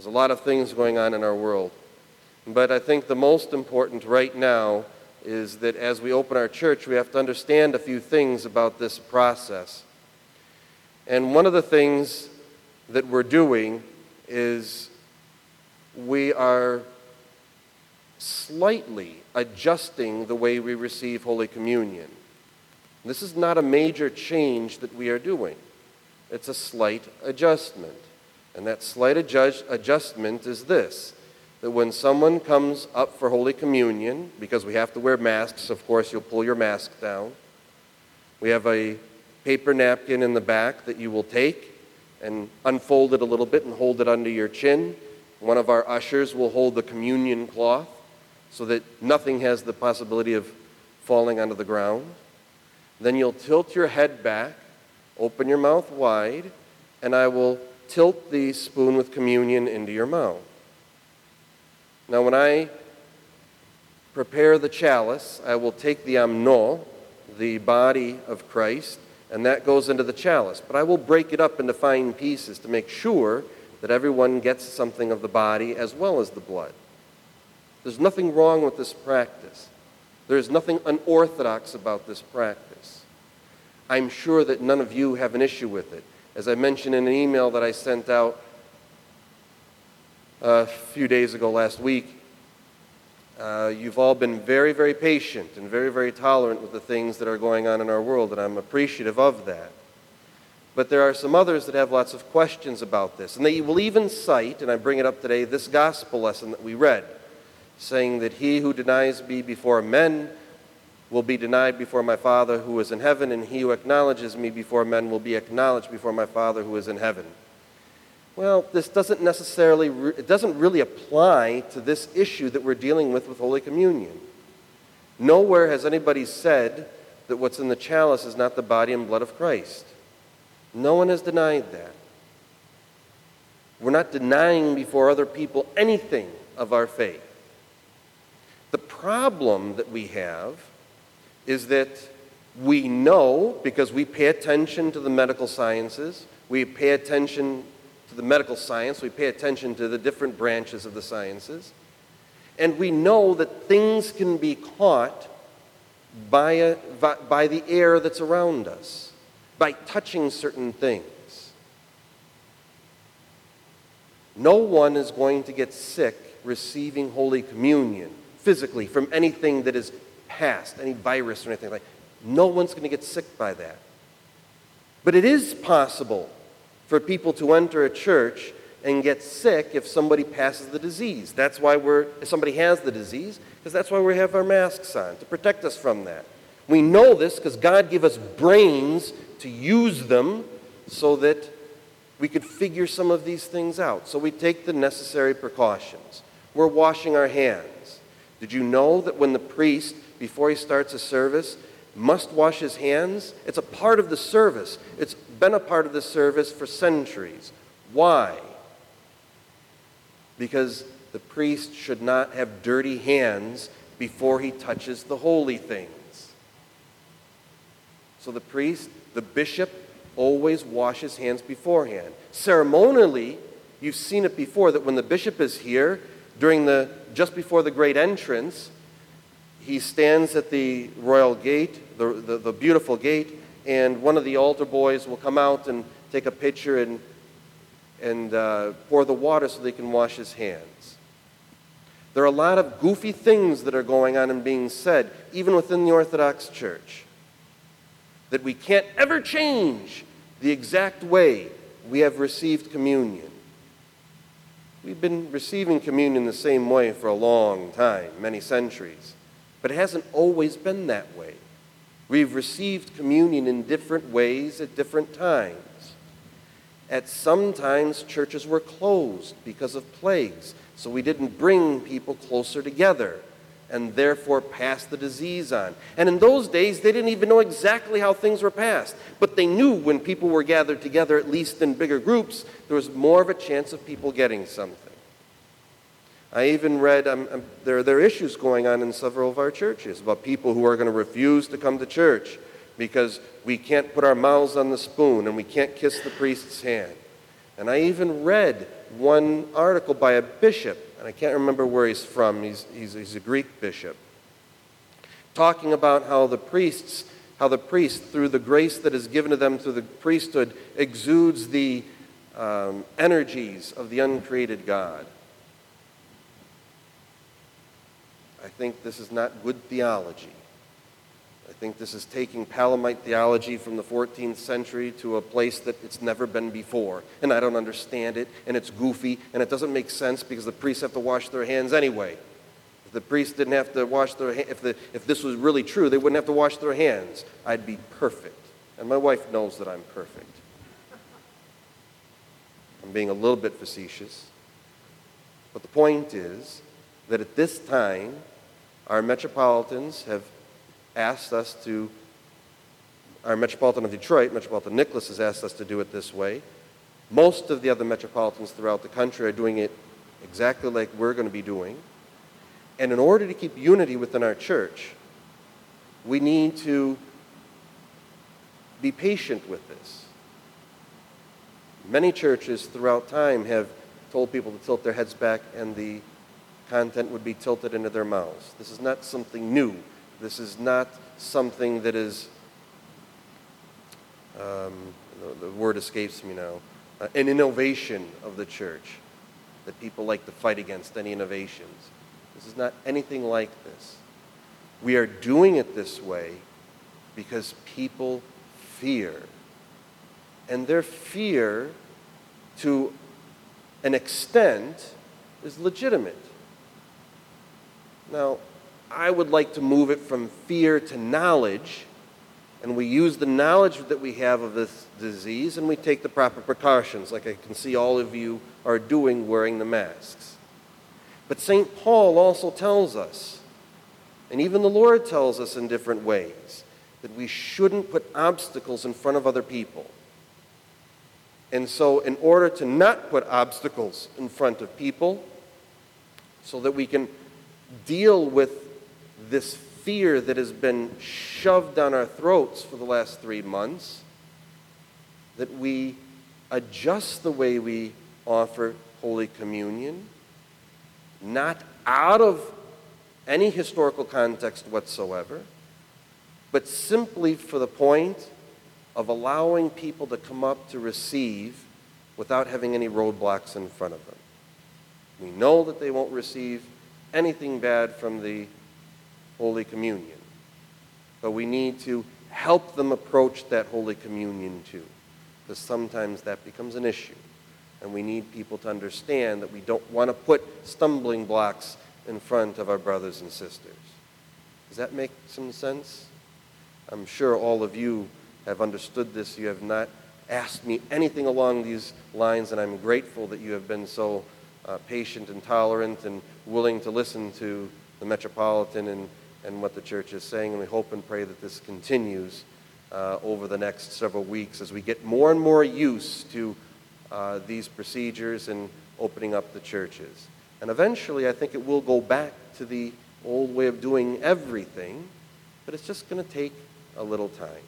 There's a lot of things going on in our world. But I think the most important right now is that as we open our church, we have to understand a few things about this process. And one of the things that we're doing is we are slightly adjusting the way we receive Holy Communion. This is not a major change that we are doing, it's a slight adjustment. And that slight adjust, adjustment is this that when someone comes up for Holy Communion, because we have to wear masks, of course, you'll pull your mask down. We have a paper napkin in the back that you will take and unfold it a little bit and hold it under your chin. One of our ushers will hold the communion cloth so that nothing has the possibility of falling onto the ground. Then you'll tilt your head back, open your mouth wide, and I will tilt the spoon with communion into your mouth. Now, when I prepare the chalice, I will take the amnos, the body of Christ, and that goes into the chalice. But I will break it up into fine pieces to make sure that everyone gets something of the body as well as the blood. There's nothing wrong with this practice. There's nothing unorthodox about this practice. I'm sure that none of you have an issue with it. As I mentioned in an email that I sent out a few days ago last week, uh, you've all been very, very patient and very, very tolerant with the things that are going on in our world, and I'm appreciative of that. But there are some others that have lots of questions about this. And they will even cite, and I bring it up today, this gospel lesson that we read, saying that he who denies me before men will be denied before my Father who is in heaven, and he who acknowledges me before men will be acknowledged before my Father who is in heaven. Well, this doesn't necessarily, it doesn't really apply to this issue that we're dealing with with Holy Communion. Nowhere has anybody said that what's in the chalice is not the body and blood of Christ. No one has denied that. We're not denying before other people anything of our faith. The problem that we have is that we know, because we pay attention to the medical sciences, we pay attention to the medical science, we pay attention to the different branches of the sciences, and we know that things can be caught by, a, by the air that's around us, by touching certain things. No one is going to get sick receiving Holy Communion physically from anything that is past, any virus or anything like that. No one's going to get sick by that. But it is possible for people to enter a church and get sick if somebody passes the disease. That's why we're, if somebody has the disease, because that's why we have our masks on, to protect us from that. We know this because God gave us brains to use them so that we could figure some of these things out. So we take the necessary precautions. We're washing our hands. Did you know that when the priest, before he starts a service, must wash his hands? It's a part of the service. It's been a part of the service for centuries. Why? Because the priest should not have dirty hands before he touches the holy things. So the priest, the bishop, always washes hands beforehand. Ceremonially, you've seen it before that when the bishop is here, during the just before the great entrance, he stands at the royal gate, the, the, the beautiful gate, and one of the altar boys will come out and take a pitcher and, and uh, pour the water so they can wash his hands. There are a lot of goofy things that are going on and being said, even within the Orthodox Church, that we can't ever change the exact way we have received communion. We've been receiving communion the same way for a long time, many centuries, but it hasn't always been that way. We've received communion in different ways at different times. At some times, churches were closed because of plagues, so we didn't bring people closer together and therefore pass the disease on. And in those days, they didn't even know exactly how things were passed, but they knew when people were gathered together, at least in bigger groups, there was more of a chance of people getting something. I even read um, um, there, there are issues going on in several of our churches about people who are going to refuse to come to church because we can't put our mouths on the spoon and we can't kiss the priest's hand. And I even read one article by a bishop, and I can't remember where he's from, he's, he's, he's a Greek bishop, talking about how the priests, how the priest, through the grace that is given to them through the priesthood, exudes the um, energies of the uncreated God. I think this is not good theology. I think this is taking Palamite theology from the 14th century to a place that it's never been before. And I don't understand it, and it's goofy, and it doesn't make sense because the priests have to wash their hands anyway. If the priests didn't have to wash their hands, if, the, if this was really true, they wouldn't have to wash their hands. I'd be perfect. And my wife knows that I'm perfect. I'm being a little bit facetious. But the point is that at this time, our metropolitans have asked us to, our Metropolitan of Detroit, Metropolitan Nicholas, has asked us to do it this way. Most of the other metropolitans throughout the country are doing it exactly like we're going to be doing. And in order to keep unity within our church, we need to be patient with this. Many churches throughout time have told people to tilt their heads back and the content would be tilted into their mouths. This is not something new. This is not something that is, um, the, the, word escapes me now, uh, an innovation of the church that people like to fight against any innovations. This is not anything like this. We are doing it this way because people fear. And their fear, to an extent, is legitimate. Now, I would like to move it from fear to knowledge, and we use the knowledge that we have of this disease and we take the proper precautions, like I can see all of you are doing wearing the masks. But St. Paul also tells us, and even the Lord tells us in different ways, that we shouldn't put obstacles in front of other people. And so, in order to not put obstacles in front of people, so that we can deal with this fear that has been shoved down our throats for the last three months, that we adjust the way we offer Holy Communion, not out of any historical context whatsoever, but simply for the point of allowing people to come up to receive without having any roadblocks in front of them. We know that they won't receive anything bad from the Holy Communion. But we need to help them approach that Holy Communion too, because sometimes that becomes an issue. And we need people to understand that we don't want to put stumbling blocks in front of our brothers and sisters. Does that make some sense? I'm sure all of you have understood this. You have not asked me anything along these lines, and I'm grateful that you have been so uh, patient and tolerant and willing to listen to the Metropolitan and, and what the church is saying. And we hope and pray that this continues uh, over the next several weeks as we get more and more used to uh, these procedures and opening up the churches. And eventually, I think it will go back to the old way of doing everything, but it's just going to take a little time.